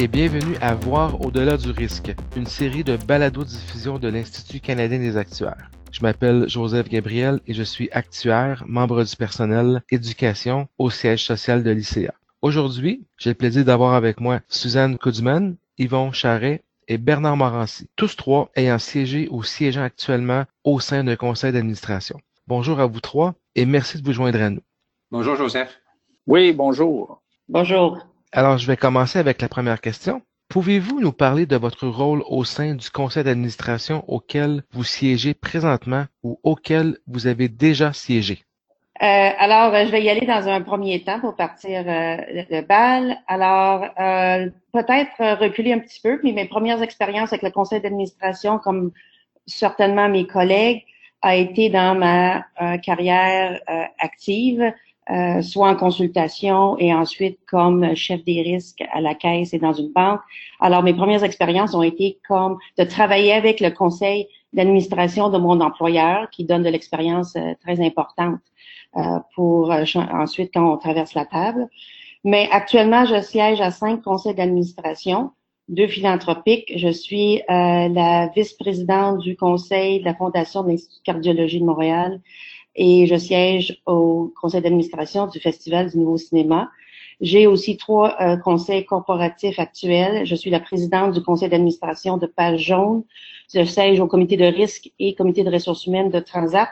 et bienvenue à Voir au-delà du risque, une série de balado-diffusion de l'Institut canadien des actuaires. Je m'appelle Joseph Gabriel et je suis actuaire, membre du personnel éducation au siège social de l'ICA. Aujourd'hui, j'ai le plaisir d'avoir avec moi Suzanne Kudman, Yvon Charret et Bernard Morancy, tous trois ayant siégé ou siégeant actuellement au sein d'un conseil d'administration. Bonjour à vous trois et merci de vous joindre à nous. Bonjour Joseph. Oui, bonjour. Bonjour. Alors, je vais commencer avec la première question. Pouvez-vous nous parler de votre rôle au sein du conseil d'administration auquel vous siégez présentement ou auquel vous avez déjà siégé? Euh, alors, je vais y aller dans un premier temps pour partir euh, de balle. Alors, euh, peut-être reculer un petit peu, mais mes premières expériences avec le conseil d'administration, comme certainement mes collègues, a été dans ma carrière active euh, soit en consultation et ensuite comme chef des risques à la caisse et dans une banque. Alors, mes premières expériences ont été comme de travailler avec le conseil d'administration de mon employeur qui donne de l'expérience euh, très importante euh, pour ensuite quand on traverse la table. Mais actuellement, je siège à cinq conseils d'administration, deux philanthropiques. Je suis la vice-présidente du conseil de la Fondation de l'Institut de cardiologie de Montréal et je siège au conseil d'administration du Festival du Nouveau Cinéma. J'ai aussi trois euh, conseils corporatifs actuels. Je suis la présidente du conseil d'administration de Page Jaune. Je siège au comité de risque et comité de ressources humaines de Transat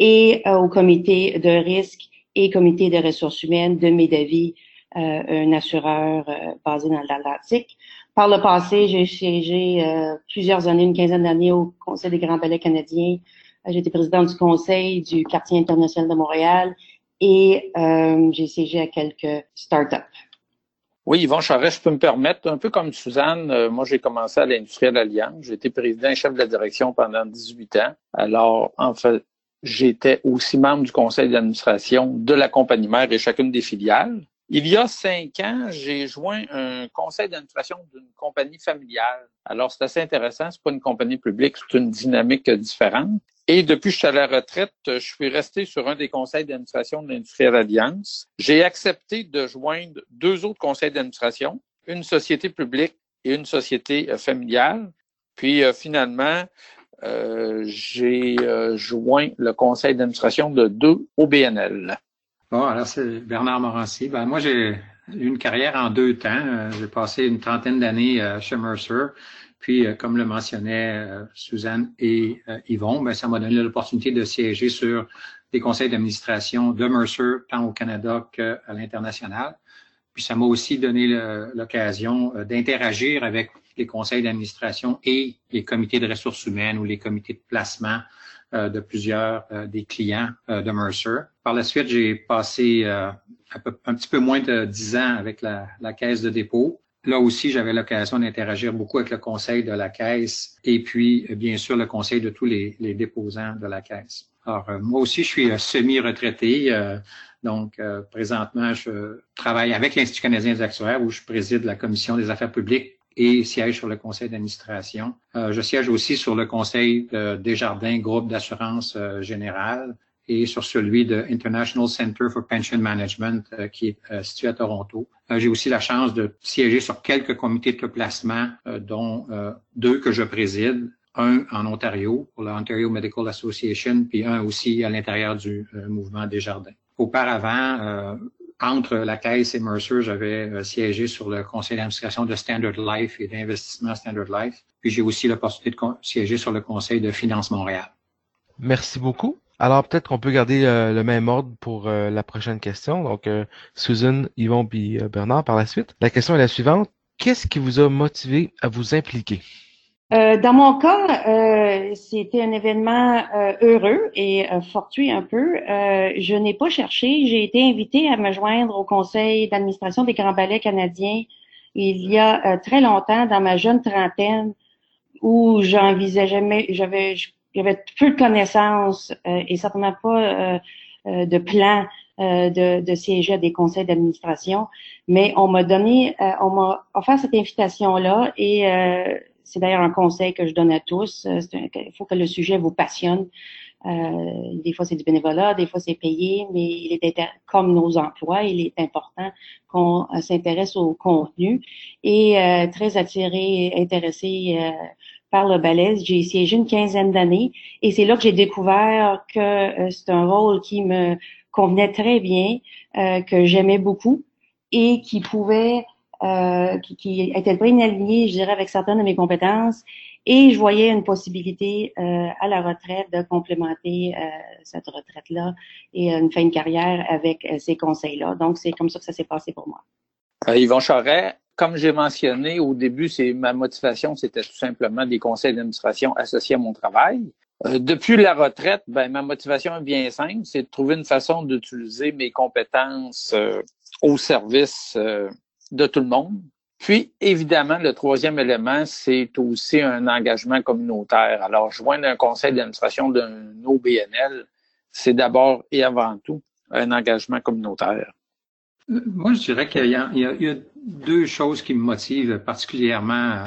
et euh, au comité de risque et comité de ressources humaines de Médavis, euh, un assureur basé dans l'Atlantique. Par le passé, j'ai siégé plusieurs années, une quinzaine d'années au Conseil des grands ballets canadiens, j'ai été présidente du conseil du quartier international de Montréal et euh, j'ai siégé à quelques startups. Oui, Yvon Charest, je peux me permettre, un peu comme Suzanne, euh, moi j'ai commencé à l'Industrielle Alliance. J'ai été président et chef de la direction pendant 18 ans. Alors, en fait, j'étais aussi membre du conseil d'administration de la compagnie mère et chacune des filiales. Il y a cinq ans, j'ai joint un conseil d'administration d'une compagnie familiale. Alors, c'est assez intéressant. C'est pas une compagnie publique, c'est une dynamique différente. Et depuis que je suis à la retraite, je suis resté sur un des conseils d'administration de l'Industrielle Alliance. J'ai accepté de joindre deux autres conseils d'administration, une société publique et une société euh, familiale. Puis euh, finalement, euh, j'ai joint le conseil d'administration de deux OBNL. Bon, alors c'est Bernard Morancy. Ben, moi, j'ai eu une carrière en deux temps. J'ai passé une trentaine d'années chez Mercer. Puis, euh, comme le mentionnait euh, Suzanne et euh, Yvon, ben, ça m'a donné l'opportunité de siéger sur des conseils d'administration de Mercer, tant au Canada qu'à l'international. Puis, ça m'a aussi donné l'occasion d'interagir avec les conseils d'administration et les comités de ressources humaines ou les comités de placement de plusieurs des clients de Mercer. Par la suite, j'ai passé un, petit peu moins de dix ans avec la caisse de dépôt. Là aussi, j'avais l'occasion d'interagir beaucoup avec le conseil de la Caisse et puis, euh, bien sûr, le conseil de tous les, déposants de la Caisse. Alors, euh, moi aussi, je suis euh, semi-retraité. donc, présentement, je travaille avec l'Institut canadien des actuaires où je préside la Commission des affaires publiques et siège sur le conseil d'administration. je siège aussi sur le conseil de Desjardins Groupe d'assurance générale et sur celui de International Center for Pension Management euh, qui est euh, situé à Toronto. Euh, j'ai aussi la chance de siéger sur quelques comités de placement, dont deux que je préside, un en Ontario pour l'Ontario Medical Association, puis un aussi à l'intérieur du mouvement des jardins. Auparavant, entre la Caisse et Mercer, j'avais siégé sur le conseil d'administration de Standard Life et d'investissement Standard Life. Puis j'ai aussi l'opportunité de siéger sur le conseil de Finance Montréal. Merci beaucoup. Alors peut-être qu'on peut garder euh, le même ordre pour euh, la prochaine question. Donc euh, Susan, Yvon puis Bernard par la suite. La question est la suivante. Qu'est-ce qui vous a motivé à vous impliquer? dans mon cas, c'était un événement heureux et fortuit un peu. je n'ai pas cherché. J'ai été invitée à me joindre au conseil d'administration des grands ballets canadiens il y a très longtemps, dans ma jeune trentaine, où j'envisageais, j'avais, j'avais peu de connaissances euh, et certainement pas euh, euh, de plan de, de, siéger à des conseils d'administration, mais on m'a donné, on m'a offert cette invitation-là et c'est d'ailleurs un conseil que je donne à tous. il faut que le sujet vous passionne. Euh, des fois, c'est du bénévolat, des fois, c'est payé, mais il est comme nos emplois, il est important qu'on euh, s'intéresse au contenu et euh, très attiré, intéressé par le ballet. J'ai siégé une quinzaine d'années et c'est là que j'ai découvert que c'est un rôle qui me convenait très bien, que j'aimais beaucoup et qui pouvait, qui, qui était bien aligné, je dirais, avec certaines de mes compétences et je voyais une possibilité euh, à la retraite de complémenter euh, cette retraite-là et une fin de carrière avec euh, ces conseils-là. Donc, c'est comme ça que ça s'est passé pour moi. Yvon Charret, comme j'ai mentionné au début, c'est ma motivation, c'était tout simplement des conseils d'administration associés à mon travail. depuis la retraite, ben, ma motivation est bien simple, c'est de trouver une façon d'utiliser mes compétences au service de tout le monde, puis, évidemment, le troisième élément, c'est aussi un engagement communautaire. Alors, joindre un conseil d'administration d'un OBNL, c'est d'abord et avant tout un engagement communautaire. Moi, je dirais qu'il y, a deux choses qui me motivent particulièrement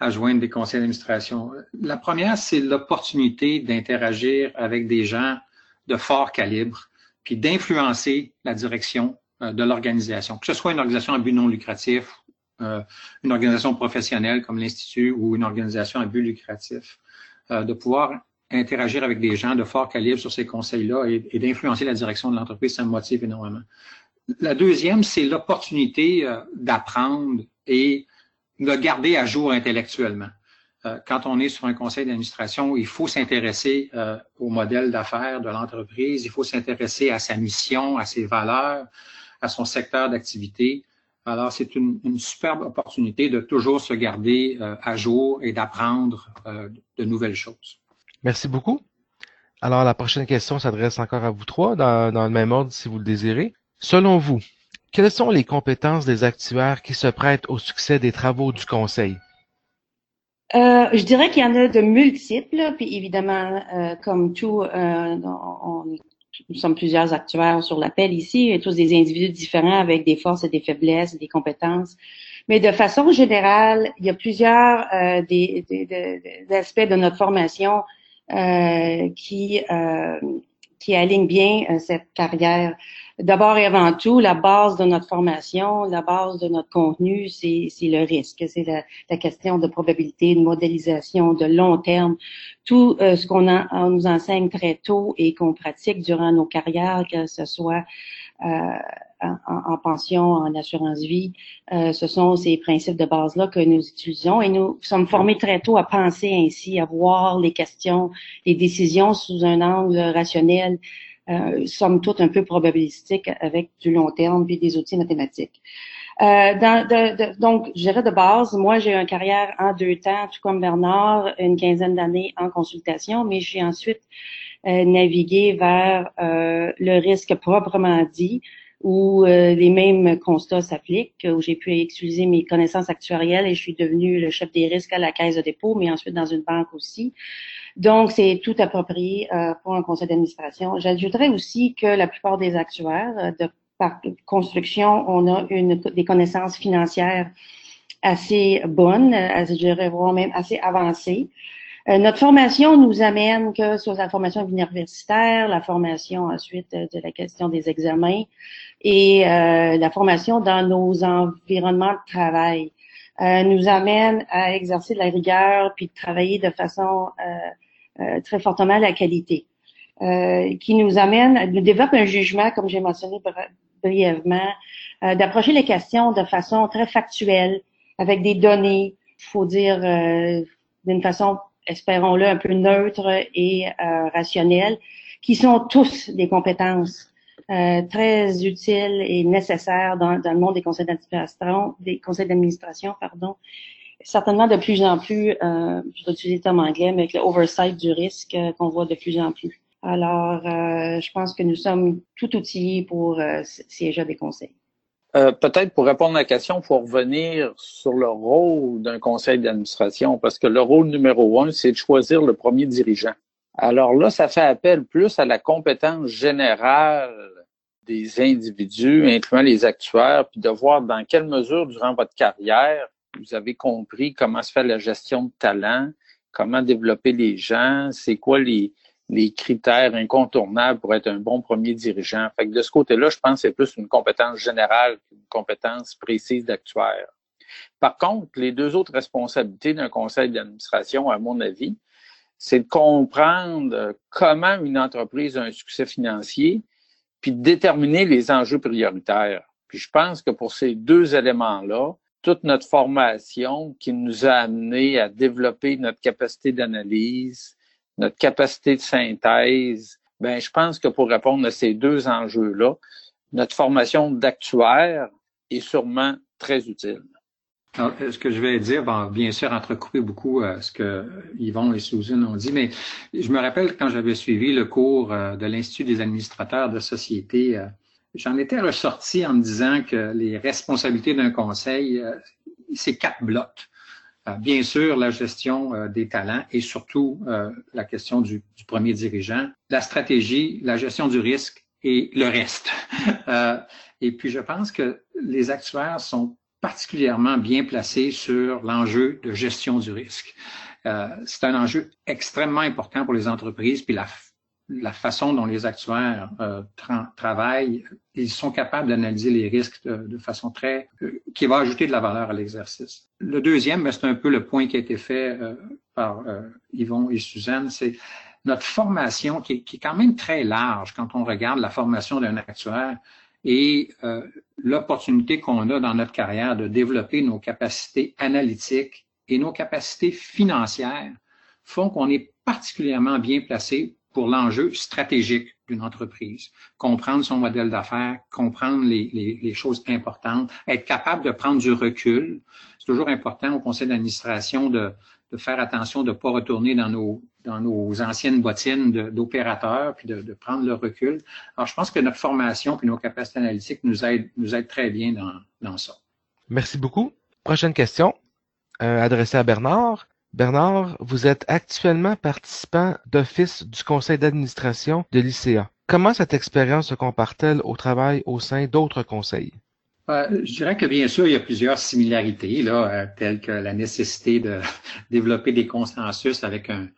à, joindre des conseils d'administration. La première, c'est l'opportunité d'interagir avec des gens de fort calibre, puis d'influencer la direction euh, de l'organisation, que ce soit une organisation à but non lucratif euh, une organisation professionnelle comme l'Institut ou une organisation à but lucratif, euh, de pouvoir interagir avec des gens de fort calibre sur ces conseils-là et, d'influencer la direction de l'entreprise, ça me motive énormément. La deuxième, c'est l'opportunité euh, d'apprendre et de garder à jour intellectuellement. quand on est sur un conseil d'administration, il faut s'intéresser au modèle d'affaires de l'entreprise, il faut s'intéresser à sa mission, à ses valeurs, à son secteur d'activité. Alors, c'est une, superbe opportunité de toujours se garder euh, à jour et d'apprendre euh, de nouvelles choses. Merci beaucoup. Alors, la prochaine question s'adresse encore à vous trois, dans, le même ordre si vous le désirez. Selon vous, quelles sont les compétences des actuaires qui se prêtent au succès des travaux du Conseil? Euh, je dirais qu'il y en a de multiples, puis évidemment, comme tout, on, nous sommes plusieurs actuaires sur l'appel ici, et tous des individus différents avec des forces et des faiblesses, des compétences. Mais de façon générale, il y a plusieurs euh, des, des, aspects de notre formation euh, qui, euh, qui alignent bien euh, cette carrière d'abord et avant tout, la base de notre formation, la base de notre contenu, c'est le risque. C'est la, la, question de probabilité, de modélisation, de long terme. Tout euh, ce qu'on nous enseigne très tôt et qu'on pratique durant nos carrières, que ce soit euh, en, en, pension, en assurance vie, euh, ce sont ces principes de base-là que nous utilisons et nous sommes formés très tôt à penser ainsi, à voir les questions, les décisions sous un angle rationnel, euh, somme toute un peu probabilistique avec du long terme puis des outils mathématiques. Euh, dans, de, donc, je dirais de base, moi j'ai une carrière en deux temps, tout comme Bernard, une quinzaine d'années en consultation, mais j'ai ensuite euh, navigué vers euh, le risque proprement dit, où euh, les mêmes constats s'appliquent, où j'ai pu utiliser mes connaissances actuarielles et je suis devenue le chef des risques à la caisse de dépôt, mais ensuite dans une banque aussi. Donc, c'est tout approprié euh, pour un conseil d'administration. J'ajouterais aussi que la plupart des actuaires, euh, de par construction, on a une, des connaissances financières assez bonnes, euh, je dirais même assez avancées. Notre formation nous amène que sur la formation universitaire, la formation ensuite de la question des examens et la formation dans nos environnements de travail. nous amène à exercer de la rigueur puis de travailler de façon euh, très fortement la qualité, euh, qui nous amène, nous développe un jugement, comme j'ai mentionné brièvement, euh, d'approcher les questions de façon très factuelle, avec des données, il faut dire d'une façon, espérons-le, un peu neutre et rationnelle, qui sont tous des compétences euh, très utiles et nécessaires dans, dans, le monde des conseils d'administration, des conseils d'administration, pardon, certainement de plus en plus, euh, je vais utiliser le terme anglais, mais avec le oversight du risque euh, qu'on voit de plus en plus. Alors, euh, je pense que nous sommes tout outillés pour euh, siéger des conseils. Euh, peut-être pour répondre à la question, il faut revenir sur le rôle d'un conseil d'administration, parce que le rôle numéro un, c'est de choisir le premier dirigeant. Alors là, ça fait appel plus à la compétence générale des individus, incluant les actuaires, puis de voir dans quelle mesure, durant votre carrière, vous avez compris comment se fait la gestion de talent, comment développer les gens, c'est quoi les, les critères incontournables pour être un bon premier dirigeant. Fait que de ce côté-là, je pense que c'est plus une compétence générale qu'une compétence précise d'actuaire. Par contre, les deux autres responsabilités d'un conseil d'administration, à mon avis, c'est de comprendre comment une entreprise a un succès financier, puis de déterminer les enjeux prioritaires. Puis je pense que pour ces deux éléments-là, toute notre formation qui nous a amené à développer notre capacité d'analyse, notre capacité de synthèse, ben, je pense que pour répondre à ces deux enjeux-là, notre formation d'actuaire est sûrement très utile. Ce que je vais dire va bien sûr entrecouper beaucoup euh, ce que Yvon et Susan ont dit, mais je me rappelle quand j'avais suivi le cours euh, de l'Institut des administrateurs de société, euh, j'en étais ressorti en me disant que les responsabilités d'un conseil, euh, c'est quatre blocs. Euh, bien sûr, la gestion euh, des talents et surtout la question du, premier dirigeant, la stratégie, la gestion du risque et le reste. et puis, je pense que les actuaires sont particulièrement bien placés sur l'enjeu de gestion du risque. c'est un enjeu extrêmement important pour les entreprises, puis la la façon dont les actuaires euh, travaillent, ils sont capables d'analyser les risques de, façon très euh, qui va ajouter de la valeur à l'exercice. Le deuxième, ben, c'est un peu le point qui a été fait euh, par Yvon et Suzanne, c'est notre formation qui qui est, quand même très large quand on regarde la formation d'un actuaire et l'opportunité qu'on a dans notre carrière de développer nos capacités analytiques et nos capacités financières font qu'on est particulièrement bien placé pour l'enjeu stratégique d'une entreprise. Comprendre son modèle d'affaires, comprendre les, choses importantes, être capable de prendre du recul. C'est toujours important au conseil d'administration de, faire attention de ne pas retourner dans nos, dans nos anciennes bottines d'opérateurs, puis de, prendre le recul. Alors, je pense que notre formation puis nos capacités analytiques nous aident, très bien dans, dans ça. Merci beaucoup. Prochaine question, euh, adressée à Bernard. Bernard, vous êtes actuellement participant d'office du conseil d'administration de l'ICA. Comment cette expérience se compare-t-elle au travail au sein d'autres conseils? Euh, je dirais que bien sûr, il y a plusieurs similarités, là, euh, telles que la nécessité de développer des consensus avec un,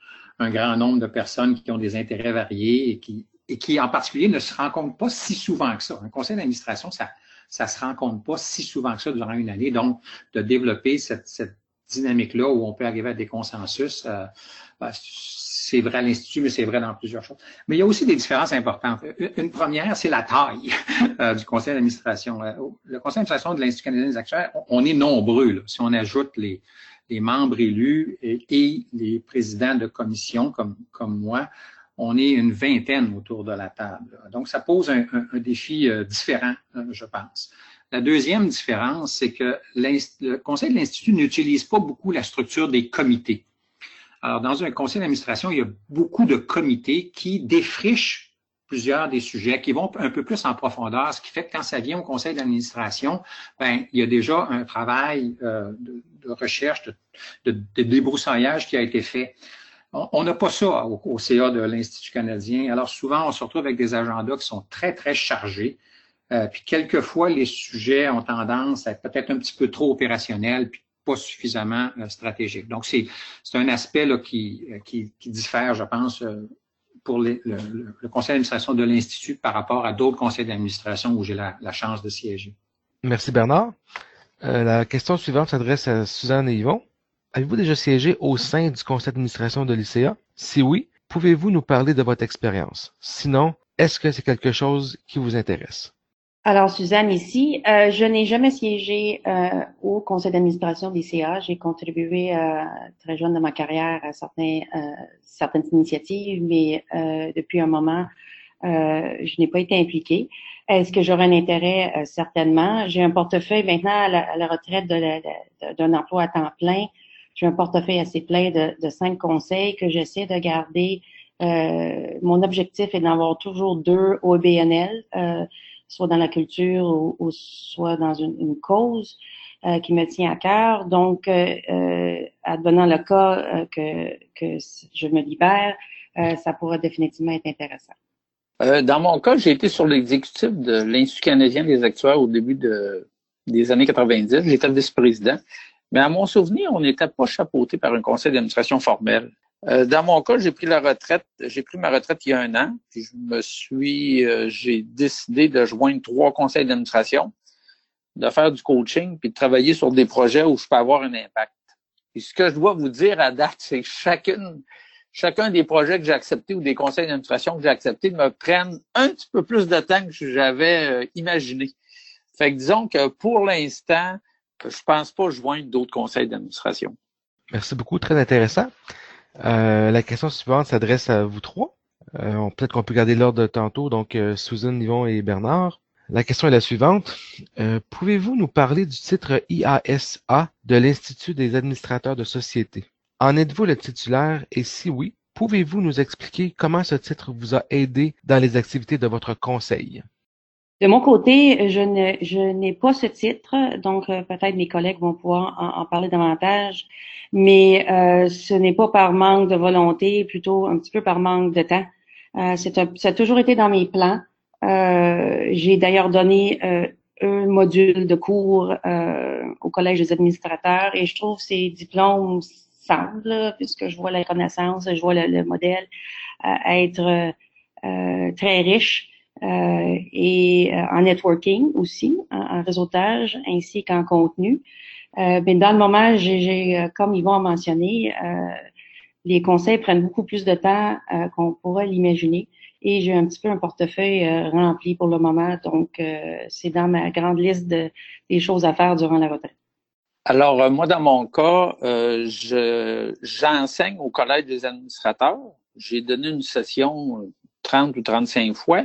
grand nombre de personnes qui ont des intérêts variés et qui, et qui, en particulier, ne se rencontrent pas si souvent que ça. Un conseil d'administration, ça ça se rencontre pas si souvent que ça durant une année. Donc, de développer cette, cette dynamique-là où on peut arriver à des consensus. Euh, ben, c'est vrai à l'Institut, mais c'est vrai dans plusieurs choses. Mais il y a aussi des différences importantes. Une première, c'est la taille euh, du conseil d'administration. Euh, le conseil d'administration de l'Institut canadien des actuaires, on est nombreux. Si on ajoute les, membres élus et, les présidents de commission comme, moi, on est une vingtaine autour de la table. Donc, ça pose un défi différent, je pense. La deuxième différence, c'est que le conseil de l'Institut n'utilise pas beaucoup la structure des comités. Alors, dans un conseil d'administration, il y a beaucoup de comités qui défrichent plusieurs des sujets, qui vont un peu plus en profondeur, ce qui fait que quand ça vient au conseil d'administration, ben, il y a déjà un travail euh, de, recherche, de, débroussaillage qui a été fait. On n'a pas ça au, au CA de l'Institut canadien. Alors souvent, on se retrouve avec des agendas qui sont très, très chargés. Euh, puis quelquefois, les sujets ont tendance à être peut-être un petit peu trop opérationnels, puis pas suffisamment euh, stratégiques. Donc, c'est un aspect là, qui, euh, qui, qui, diffère, je pense, pour le, le, conseil d'administration de l'Institut par rapport à d'autres conseils d'administration où j'ai la, la, chance de siéger. Merci Bernard. Euh, la question suivante s'adresse à Suzanne et Yvon. Avez-vous déjà siégé au sein du conseil d'administration de l'ICA? Si oui, pouvez-vous nous parler de votre expérience? Sinon, est-ce que c'est quelque chose qui vous intéresse? Alors, Suzanne ici, euh, je n'ai jamais siégé euh, au conseil d'administration des CA. J'ai contribué euh, très jeune dans ma carrière à certains, euh, certaines initiatives, mais euh, depuis un moment, je n'ai pas été impliquée. Est-ce que j'aurais un intérêt? certainement. J'ai un portefeuille maintenant à la, retraite d'un emploi à temps plein. J'ai un portefeuille assez plein de, de cinq conseils que j'essaie de garder. mon objectif est d'en avoir toujours deux au BNL soit dans la culture ou, soit dans une, une cause euh, qui me tient à cœur. Donc, euh, euh advenant le cas euh, que, que je me libère, ça pourrait définitivement être intéressant. dans mon cas, j'ai été sur l'exécutif de l'Institut canadien des actuaires au début de, des années 90. J'étais vice-président. Mais à mon souvenir, on n'était pas chapeauté par un conseil d'administration formel. Euh, dans mon cas, j'ai pris la retraite, j'ai pris ma retraite il y a un an, puis je me suis, euh, j'ai décidé de joindre trois conseils d'administration, de faire du coaching, puis de travailler sur des projets où je peux avoir un impact. Et ce que je dois vous dire à date, c'est que chacune, chacun des projets que j'ai acceptés ou des conseils d'administration que j'ai acceptés me prennent un petit peu plus de temps que j'avais euh, imaginé. Fait que disons que pour l'instant, je pense pas joindre d'autres conseils d'administration. Merci beaucoup, très intéressant. Euh, la question suivante s'adresse à vous trois. Euh, Peut-être qu'on peut garder l'ordre tantôt, donc euh, Susan, Yvon et Bernard. La question est la suivante. Pouvez-vous nous parler du titre IASA de l'Institut des administrateurs de société? En êtes-vous le titulaire? Et si oui, pouvez-vous nous expliquer comment ce titre vous a aidé dans les activités de votre conseil? De mon côté, je ne je n'ai pas ce titre, donc euh, peut-être mes collègues vont pouvoir en, en parler davantage, mais euh, ce n'est pas par manque de volonté, plutôt un petit peu par manque de temps. Euh, c'est un, ça a toujours été dans mes plans. Euh, J'ai d'ailleurs donné euh, un module de cours euh, au Collège des administrateurs et je trouve ces diplômes semblent, puisque je vois la renaissance, je vois le, le modèle, être très riche. Euh, et euh, en networking aussi, en, réseautage ainsi qu'en contenu. Euh, mais dans le moment, j'ai, comme ils vont mentionner, les conseils prennent beaucoup plus de temps qu'on pourrait l'imaginer. Et j'ai un petit peu un portefeuille rempli pour le moment, donc c'est dans ma grande liste de, des choses à faire durant la retraite. Alors, moi, dans mon cas, je, j'enseigne au Collège des administrateurs. J'ai donné une session 30 ou 35 fois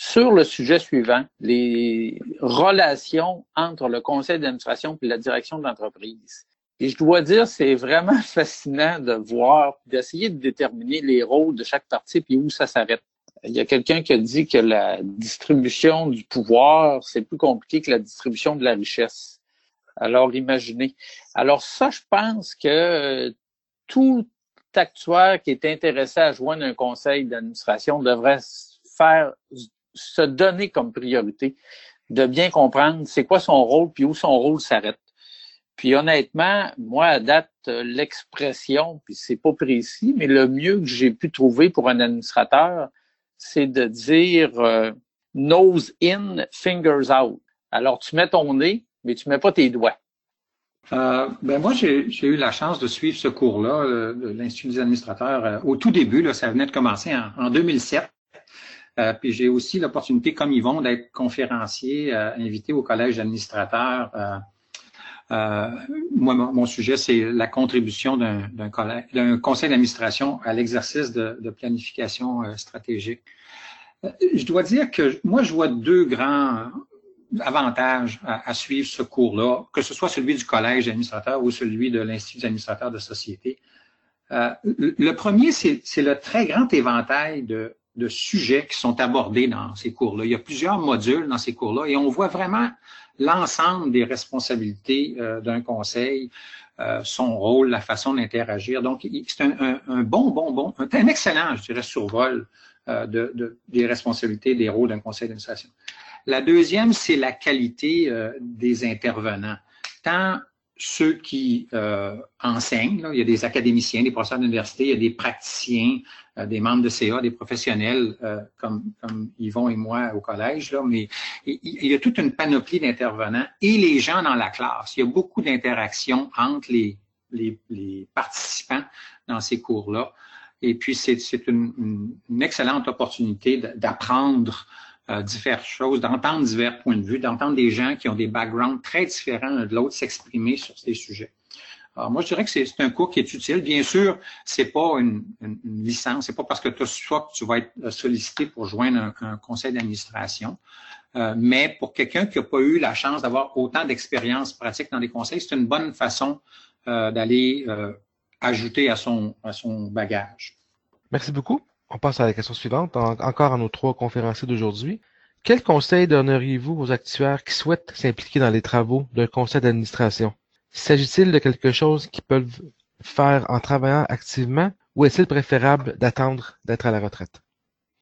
sur le sujet suivant, les relations entre le conseil d'administration et la direction de l'entreprise. Et je dois dire, c'est vraiment fascinant de voir, d'essayer de déterminer les rôles de chaque partie puis où ça s'arrête. Il y a quelqu'un qui a dit que la distribution du pouvoir, c'est plus compliqué que la distribution de la richesse. Alors, imaginez. Alors ça, je pense que euh, tout actuaire qui est intéressé à joindre un conseil d'administration devrait faire se donner comme priorité, de bien comprendre c'est quoi son rôle puis où son rôle s'arrête. Puis honnêtement, moi, à date, l'expression, puis c'est pas précis, mais le mieux que j'ai pu trouver pour un administrateur, c'est de dire euh, nose in, fingers out. Alors, tu mets ton nez, mais tu mets pas tes doigts. Euh, ben moi, j'ai eu la chance de suivre ce cours-là euh, de l'Institut des administrateurs au tout début. Là, ça venait de commencer en, en 2007. Euh, puis j'ai aussi l'opportunité, comme vont, d'être conférencier, euh, invité au collège d'administrateurs. Euh, moi, mon, sujet, c'est la contribution d'un conseil d'administration à l'exercice de, planification stratégique. Je dois dire que moi, je vois deux grands avantages à, suivre ce cours-là, que ce soit celui du collège d'administrateurs ou celui de l'Institut d'administrateurs de société. Le premier, c'est le très grand éventail de, de sujets qui sont abordés dans ces cours-là. Il y a plusieurs modules dans ces cours-là et on voit vraiment l'ensemble des responsabilités euh, d'un conseil, euh, son rôle, la façon d'interagir. Donc, c'est un, un, bon, bon, bon, un, excellent, je dirais, survol euh, de, de, des responsabilités, des rôles d'un conseil d'administration. La deuxième, c'est la qualité euh, des intervenants, tant ceux qui euh, enseignent. Là. Il y a des académiciens, des professeurs d'université, il y a des praticiens, euh, des membres de CA, des professionnels euh, comme, comme Yvon et moi au collège, là, mais il, y a toute une panoplie d'intervenants et les gens dans la classe. Il y a beaucoup d'interactions entre les, les, les, participants dans ces cours-là. Et puis, c'est une, une, excellente opportunité d'apprendre euh, diverses choses, d'entendre divers points de vue, d'entendre des gens qui ont des backgrounds très différents l'un de l'autre s'exprimer sur ces sujets. Alors, moi, je dirais que c'est un cours qui est utile. Bien sûr, c'est pas une, une, une licence, c'est pas parce que tu as soit que tu vas être sollicité pour joindre un, conseil d'administration, euh, mais pour quelqu'un qui n'a pas eu la chance d'avoir autant d'expérience pratique dans des conseils, c'est une bonne façon euh, d'aller ajouter à son bagage. Merci beaucoup. On passe à la question suivante, encore à nos trois conférenciers d'aujourd'hui. Quel conseil donneriez-vous aux actuaires qui souhaitent s'impliquer dans les travaux d'un conseil d'administration? S'agit-il de quelque chose qu'ils peuvent faire en travaillant activement ou est-il préférable d'attendre d'être à la retraite?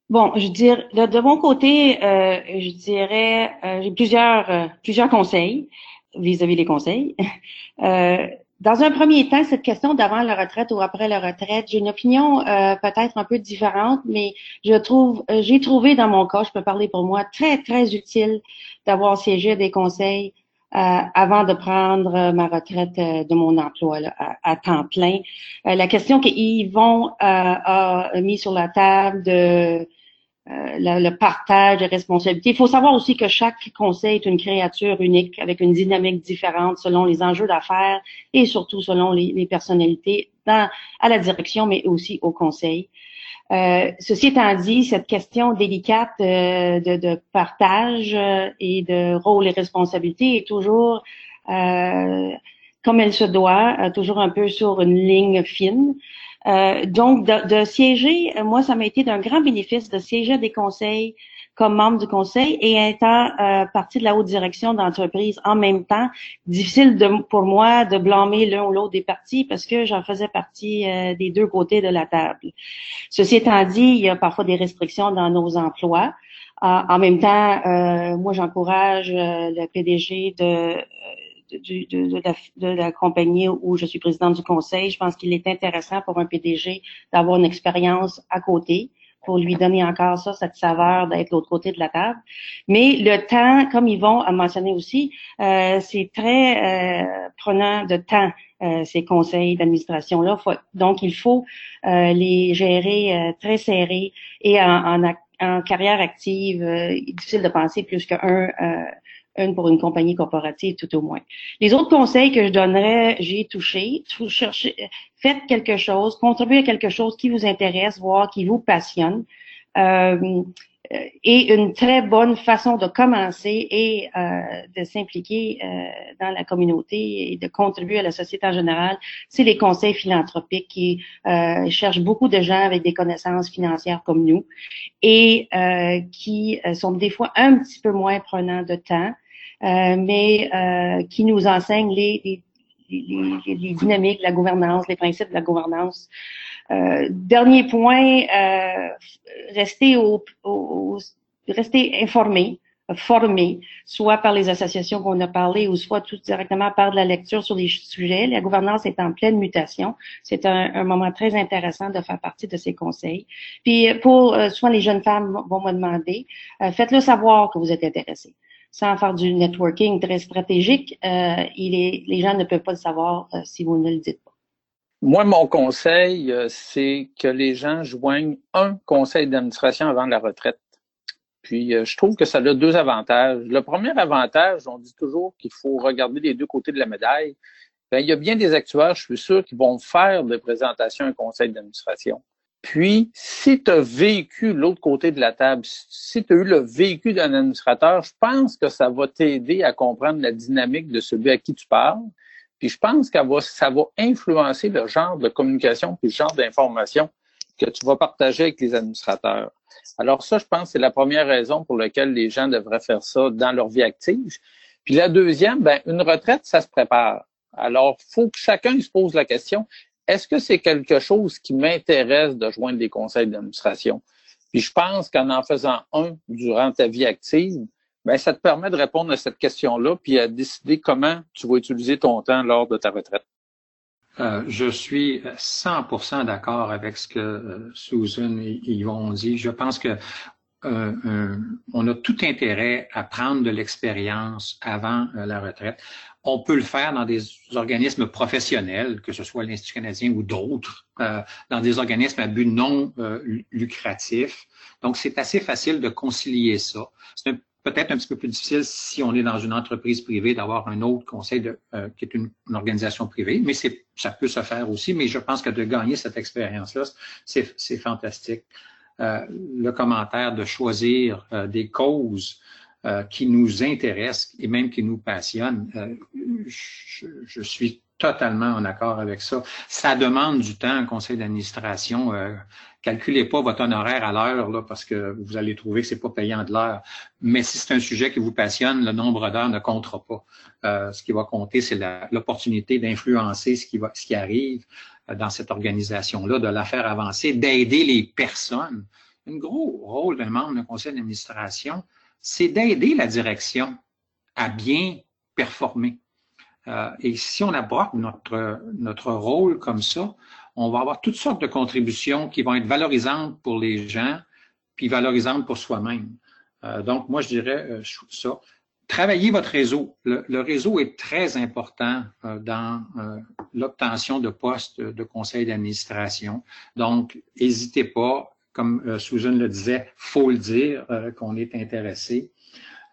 Bon, je dirais, de, de mon côté, euh, je dirais, euh, j'ai plusieurs, euh, plusieurs conseils vis-à-vis -vis des conseils. Euh, dans un premier temps, cette question d'avant la retraite ou après la retraite, j'ai une opinion euh, peut-être un peu différente, mais je trouve, euh, j'ai trouvé dans mon cas, je peux parler pour moi, très très utile d'avoir siégé des conseils euh, avant de prendre ma retraite de mon emploi à, temps plein. la question qu'Yvon a mis sur la table de euh, le, partage des responsabilités. Il faut savoir aussi que chaque conseil est une créature unique avec une dynamique différente selon les enjeux d'affaires et surtout selon les, personnalités dans, à la direction, mais aussi au conseil. Euh, ceci étant dit, cette question délicate euh, de, de, partage euh, et de rôle et responsabilité est toujours, comme elle se doit, toujours un peu sur une ligne fine. Euh, donc, de, siéger, euh, moi, ça m'a été d'un grand bénéfice de siéger à des conseils comme membre du conseil et étant euh, partie de la haute direction d'entreprise en même temps. Difficile de, pour moi de blâmer l'un ou l'autre des partis parce que j'en faisais partie des deux côtés de la table. Ceci étant dit, il y a parfois des restrictions dans nos emplois. en même temps, moi, j'encourage le PDG de de, la, de, compagnie où je suis présidente du conseil. Je pense qu'il est intéressant pour un PDG d'avoir une expérience à côté pour lui donner encore ça, cette saveur d'être l'autre côté de la table. Mais le temps, comme Yvon a mentionné aussi, euh, c'est très euh, prenant de temps, euh, ces conseils d'administration-là. Donc, il faut euh, les gérer très serrés et en, en, en carrière active, difficile de penser plus qu'un une pour une compagnie corporative tout au moins. Les autres conseils que je donnerais, j'ai touché, faites quelque chose, contribuez à quelque chose qui vous intéresse, voire qui vous passionne. Euh, et une très bonne façon de commencer et euh, de s'impliquer euh, dans la communauté et de contribuer à la société en général, c'est les conseils philanthropiques qui euh, cherchent beaucoup de gens avec des connaissances financières comme nous et euh, qui euh, sont des fois un petit peu moins prenants de temps, mais euh, qui nous enseigne les, les, les, les, dynamiques, la gouvernance, les principes de la gouvernance. Euh, dernier point, euh, rester, au, au, rester informé, formé, soit par les associations qu'on a parlé ou soit tout directement par de la lecture sur les sujets. La gouvernance est en pleine mutation. C'est un, un, moment très intéressant de faire partie de ces conseils. Puis pour euh, soit les jeunes femmes vont me demander, euh, faites-le savoir que vous êtes intéressé sans faire du networking très stratégique, euh, les gens ne peuvent pas le savoir euh, si vous ne le dites pas. Moi, mon conseil, euh, c'est que les gens joignent un conseil d'administration avant la retraite. Puis, je trouve que ça a deux avantages. Le premier avantage, on dit toujours qu'il faut regarder les deux côtés de la médaille. Bien, il y a bien des actuaires, je suis sûr, qui vont faire des présentations à un conseil d'administration. Puis, si tu as vécu l'autre côté de la table, si tu as eu le vécu d'un administrateur, je pense que ça va t'aider à comprendre la dynamique de celui à qui tu parles. Puis je pense que ça va influencer le genre de communication puis le genre d'information que tu vas partager avec les administrateurs. Alors ça, je pense, c'est la première raison pour laquelle les gens devraient faire ça dans leur vie active. Puis la deuxième, ben, une retraite, ça se prépare. Alors, faut que chacun se pose la question, est-ce que c'est quelque chose qui m'intéresse de joindre des conseils d'administration? Puis je pense qu'en en faisant un durant ta vie active, ben ça te permet de répondre à cette question-là, puis à décider comment tu vas utiliser ton temps lors de ta retraite. Euh, je suis 100% d'accord avec ce que euh, Susan et Yvon ont dit. Je pense que euh, on a tout intérêt à prendre de l'expérience avant la retraite. On peut le faire dans des organismes professionnels, que ce soit l'Institut canadien ou d'autres, euh, dans des organismes à but non euh, lucratif. Donc, c'est assez facile de concilier ça. C'est peut-être un petit peu plus difficile si on est dans une entreprise privée d'avoir un autre conseil euh, qui est une, organisation privée, mais ça peut se faire aussi. Mais je pense que de gagner cette expérience-là, c'est fantastique. Le commentaire de choisir des causes euh, qui nous intéresse et même qui nous passionne. Euh, je, suis totalement en accord avec ça. Ça demande du temps, conseil d'administration. Euh, calculez pas votre honoraire à l'heure parce que vous allez trouver que c'est pas payant de l'heure. Mais si c'est un sujet qui vous passionne, le nombre d'heures ne comptera pas. Euh, ce qui va compter, c'est l'opportunité d'influencer ce qui arrive dans cette organisation-là, de la faire avancer, d'aider les personnes. Un gros rôle d'un membre d'un conseil d'administration, c'est d'aider la direction à bien performer. Euh, et si on aborde notre, notre rôle comme ça, on va avoir toutes sortes de contributions qui vont être valorisantes pour les gens, puis valorisantes pour soi-même. Euh, donc, moi, je dirais euh, ça. Travaillez votre réseau. Le, réseau est très important euh, dans l'obtention de postes de conseil d'administration. Donc, n'hésitez pas, comme Susan le disait, faut le dire qu'on est intéressé.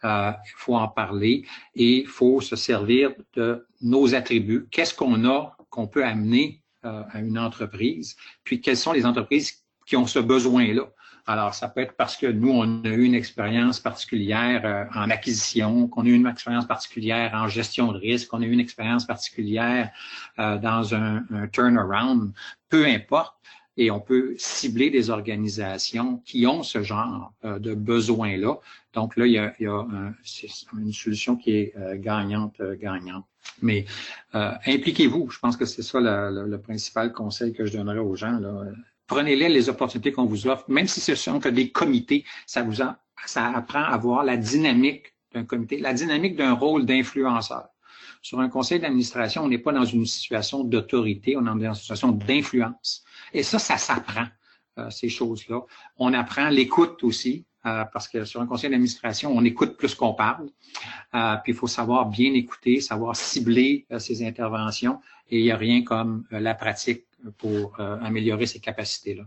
Il faut en parler et il faut se servir de nos attributs. Qu'est-ce qu'on a qu'on peut amener à une entreprise? Puis, quelles sont les entreprises qui ont ce besoin-là? Alors, ça peut être parce que nous, on a eu une expérience particulière euh, en acquisition, qu'on a eu une expérience particulière en gestion de risque, qu'on a eu une expérience particulière euh, dans un, turnaround, peu importe. Et on peut cibler des organisations qui ont ce genre euh, de besoins-là. Donc là, il y a, il y a une solution qui est gagnante, gagnante. Mais impliquez-vous. Je pense que c'est ça le principal conseil que je donnerais aux gens. Là prenez-les les opportunités qu'on vous offre, même si ce sont que des comités, ça vous ça apprend à voir la dynamique d'un comité, la dynamique d'un rôle d'influenceur. Sur un conseil d'administration, on n'est pas dans une situation d'autorité, on est dans une situation d'influence. Et ça, ça s'apprend, euh, ces choses-là. On apprend l'écoute aussi, euh, parce que sur un conseil d'administration, on écoute plus qu'on parle. Euh, puis il faut savoir bien écouter, savoir cibler ses interventions. Et il n'y a rien comme la pratique pour euh, améliorer ces capacités-là.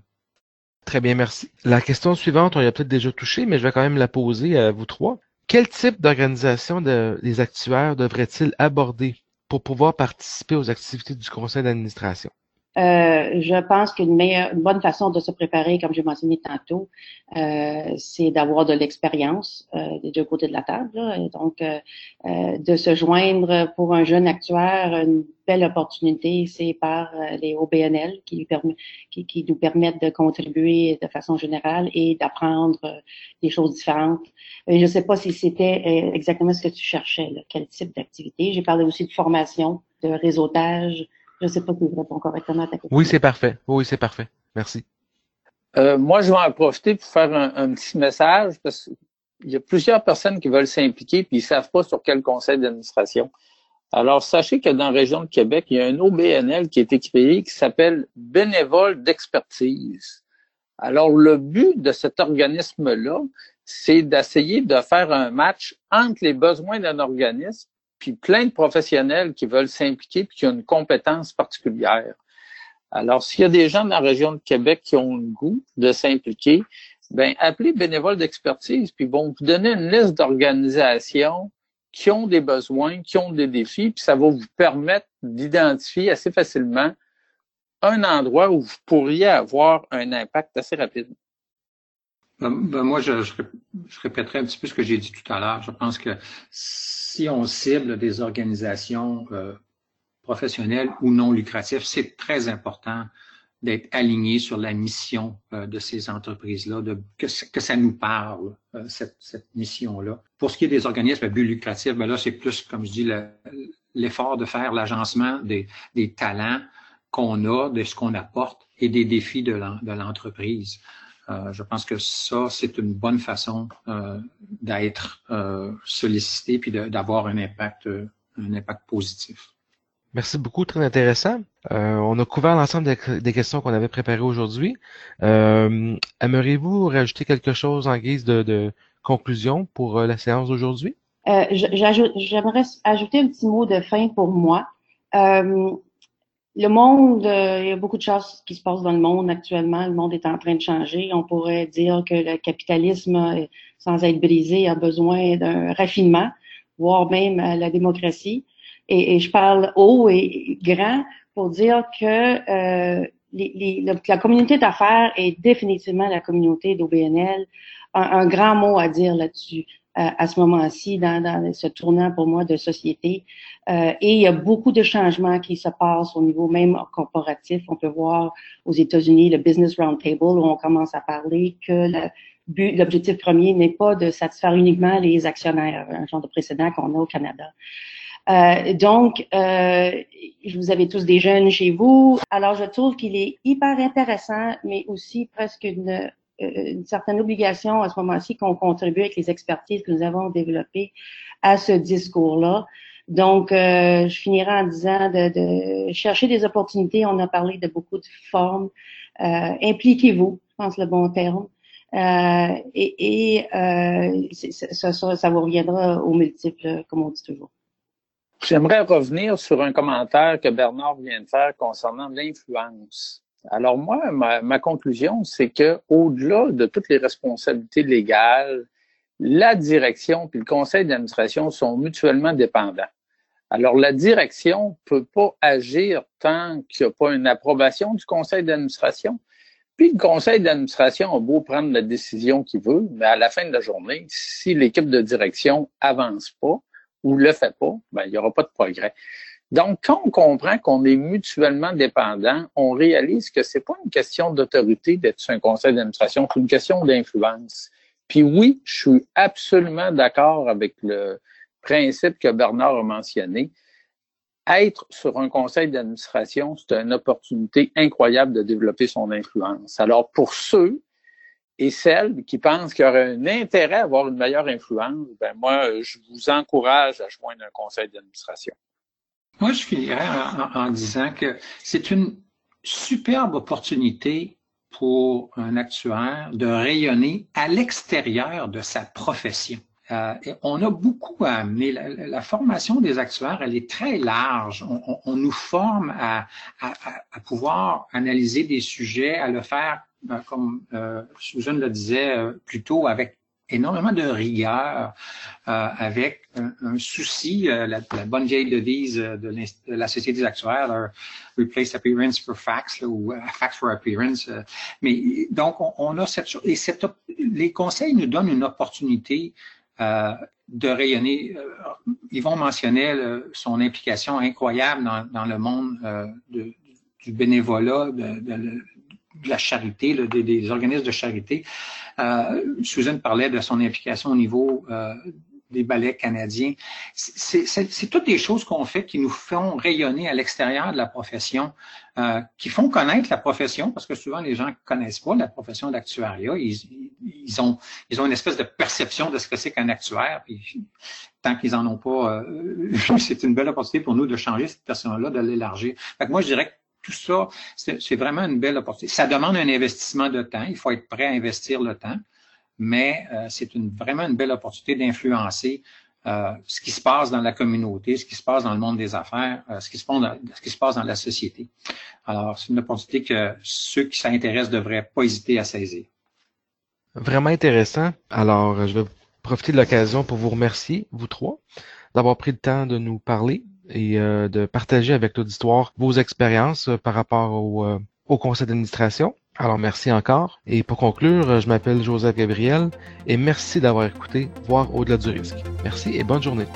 Très bien, merci. La question suivante, on y a peut-être déjà touché, mais je vais quand même la poser à vous trois. Quel type d'organisation de, les actuaires devraient-ils aborder pour pouvoir participer aux activités du conseil d'administration? Euh, je pense qu'une meilleure, une bonne façon de se préparer, comme j'ai mentionné tantôt, euh, c'est d'avoir de l'expérience euh, des deux côtés de la table. Donc, euh, euh, de se joindre pour un jeune actuaire, une belle opportunité, c'est par les OBNL qui, lui permet, qui, qui, nous permettent de contribuer de façon générale et d'apprendre des choses différentes. je ne sais pas si c'était exactement ce que tu cherchais, là, quel type d'activité? J'ai parlé aussi de formation, de réseautage, je ne sais pas si je réponds correctement à ta question. Oui, c'est parfait. Oui, c'est parfait. Merci. Euh, moi, je vais en profiter pour faire un, petit message parce qu'il y a plusieurs personnes qui veulent s'impliquer puis ils ne savent pas sur quel conseil d'administration. Alors, sachez que dans la région de Québec, il y a un OBNL qui a été créé qui s'appelle Bénévole d'expertise. Alors, le but de cet organisme-là, c'est d'essayer de faire un match entre les besoins d'un organisme puis plein de professionnels qui veulent s'impliquer puis qui ont une compétence particulière. Alors, s'il y a des gens dans la région de Québec qui ont le goût de s'impliquer, ben appelez bénévoles d'expertise, puis bon, vous donner une liste d'organisations qui ont des besoins, qui ont des défis, puis ça va vous permettre d'identifier assez facilement un endroit où vous pourriez avoir un impact assez rapide. Ben, ben moi, je, je, répéterai un petit peu ce que j'ai dit tout à l'heure. Je pense que si on cible des organisations euh, professionnelles ou non lucratives, c'est très important d'être aligné sur la mission euh, de ces entreprises-là, que, que, ça nous parle, euh, cette, cette mission-là. Pour ce qui est des organismes à but lucratif, ben là, c'est plus, comme je dis, l'effort de faire l'agencement des, des talents qu'on a, de ce qu'on apporte et des défis de l'entreprise. Euh, je pense que ça, c'est une bonne façon euh, d'être euh, sollicité puis d'avoir un impact, un impact positif. Merci beaucoup, très intéressant. on a couvert l'ensemble des, questions qu'on avait préparées aujourd'hui. Aimeriez-vous rajouter quelque chose en guise de, conclusion pour la séance d'aujourd'hui? J'aimerais ajouter un petit mot de fin pour moi le monde, euh, il y a beaucoup de choses qui se passent dans le monde actuellement. Le monde est en train de changer. On pourrait dire que le capitalisme, sans être brisé, a besoin d'un raffinement, voire même euh, la démocratie. Et, je parle haut et grand pour dire que euh, les, la communauté d'affaires est définitivement la communauté d'OBNL. un, grand mot à dire là-dessus à ce moment-ci dans, dans, ce tournant pour moi de société. Euh, et il y a beaucoup de changements qui se passent au niveau même corporatif. On peut voir aux États-Unis le Business Roundtable où on commence à parler que l'objectif premier n'est pas de satisfaire uniquement les actionnaires, un genre de précédent qu'on a au Canada. Euh, donc, euh, vous avez tous des jeunes chez vous. Alors, je trouve qu'il est hyper intéressant, mais aussi presque une euh, une certaine obligation à ce moment-ci qu'on contribue avec les expertises que nous avons développées à ce discours-là. Donc, je finirai en disant de, de, chercher des opportunités. On a parlé de beaucoup de formes. Impliquez-vous, je pense le bon terme. et, et ça, ça, ça, vous reviendra aux multiples, comme on dit toujours. J'aimerais revenir sur un commentaire que Bernard vient de faire concernant l'influence. Alors moi, ma, conclusion, c'est que au-delà de toutes les responsabilités légales, la direction puis le conseil d'administration sont mutuellement dépendants. Alors la direction peut pas agir tant qu'il n'y a pas une approbation du conseil d'administration. Puis le conseil d'administration a beau prendre la décision qu'il veut, mais à la fin de la journée, si l'équipe de direction avance pas, ou le fait pas, ben, il n'y aura pas de progrès. Donc, quand on comprend qu'on est mutuellement dépendants, on réalise que c'est pas une question d'autorité d'être sur un conseil d'administration, c'est une question d'influence. Puis oui, je suis absolument d'accord avec le principe que Bernard a mentionné. Être sur un conseil d'administration, c'est une opportunité incroyable de développer son influence. Alors, pour ceux et celles qui pensent qu'il y aurait un intérêt à avoir une meilleure influence, ben moi, je vous encourage à joindre un conseil d'administration. Moi, je finirais en, disant que c'est une superbe opportunité pour un actuaire de rayonner à l'extérieur de sa profession. Euh, et on a beaucoup à amener. La, formation des actuaires, elle est très large. On, nous forme à, pouvoir analyser des sujets, à le faire ben, comme euh, Susan le disait euh, plus tôt, avec énormément de rigueur, euh, avec un, souci, euh, la, bonne vieille devise de, la Société des actuaires, replace appearance for facts ou facts for appearance. mais donc, on, a cette chose. Et cette, les conseils nous donnent une opportunité de rayonner. Yvon mentionnait son implication incroyable dans, dans le monde de, du bénévolat, de, de, de la charité, des, organismes de charité. Euh, Susan parlait de son implication au niveau euh, des ballets canadiens. C'est toutes des choses qu'on fait qui nous font rayonner à l'extérieur de la profession, euh, qui font connaître la profession, parce que souvent les gens connaissent pas la profession d'actuariat. Ils, ils, ont, ils ont une espèce de perception de ce que c'est qu'un actuaire. Tant qu'ils en ont pas, euh, c'est une belle opportunité pour nous de changer cette personne-là, de l'élargir. Moi, je dirais que tout ça, c'est vraiment une belle opportunité. Ça demande un investissement de temps. Il faut être prêt à investir le temps, mais euh, c'est vraiment une belle opportunité d'influencer euh, ce qui se passe dans la communauté, ce qui se passe dans le monde des affaires, euh, ce, qui se passe dans, ce qui se passe dans la société. Alors, c'est une opportunité que ceux qui s'intéressent devraient pas hésiter à saisir. Vraiment intéressant. Alors, je vais profiter de l'occasion pour vous remercier, vous trois, d'avoir pris le temps de nous parler et euh, de partager avec l'auditoire vos expériences euh, par rapport au, euh, au conseil d'administration. Alors merci encore. Et pour conclure, je m'appelle Joseph Gabriel et merci d'avoir écouté Voir au-delà du risque. Merci et bonne journée.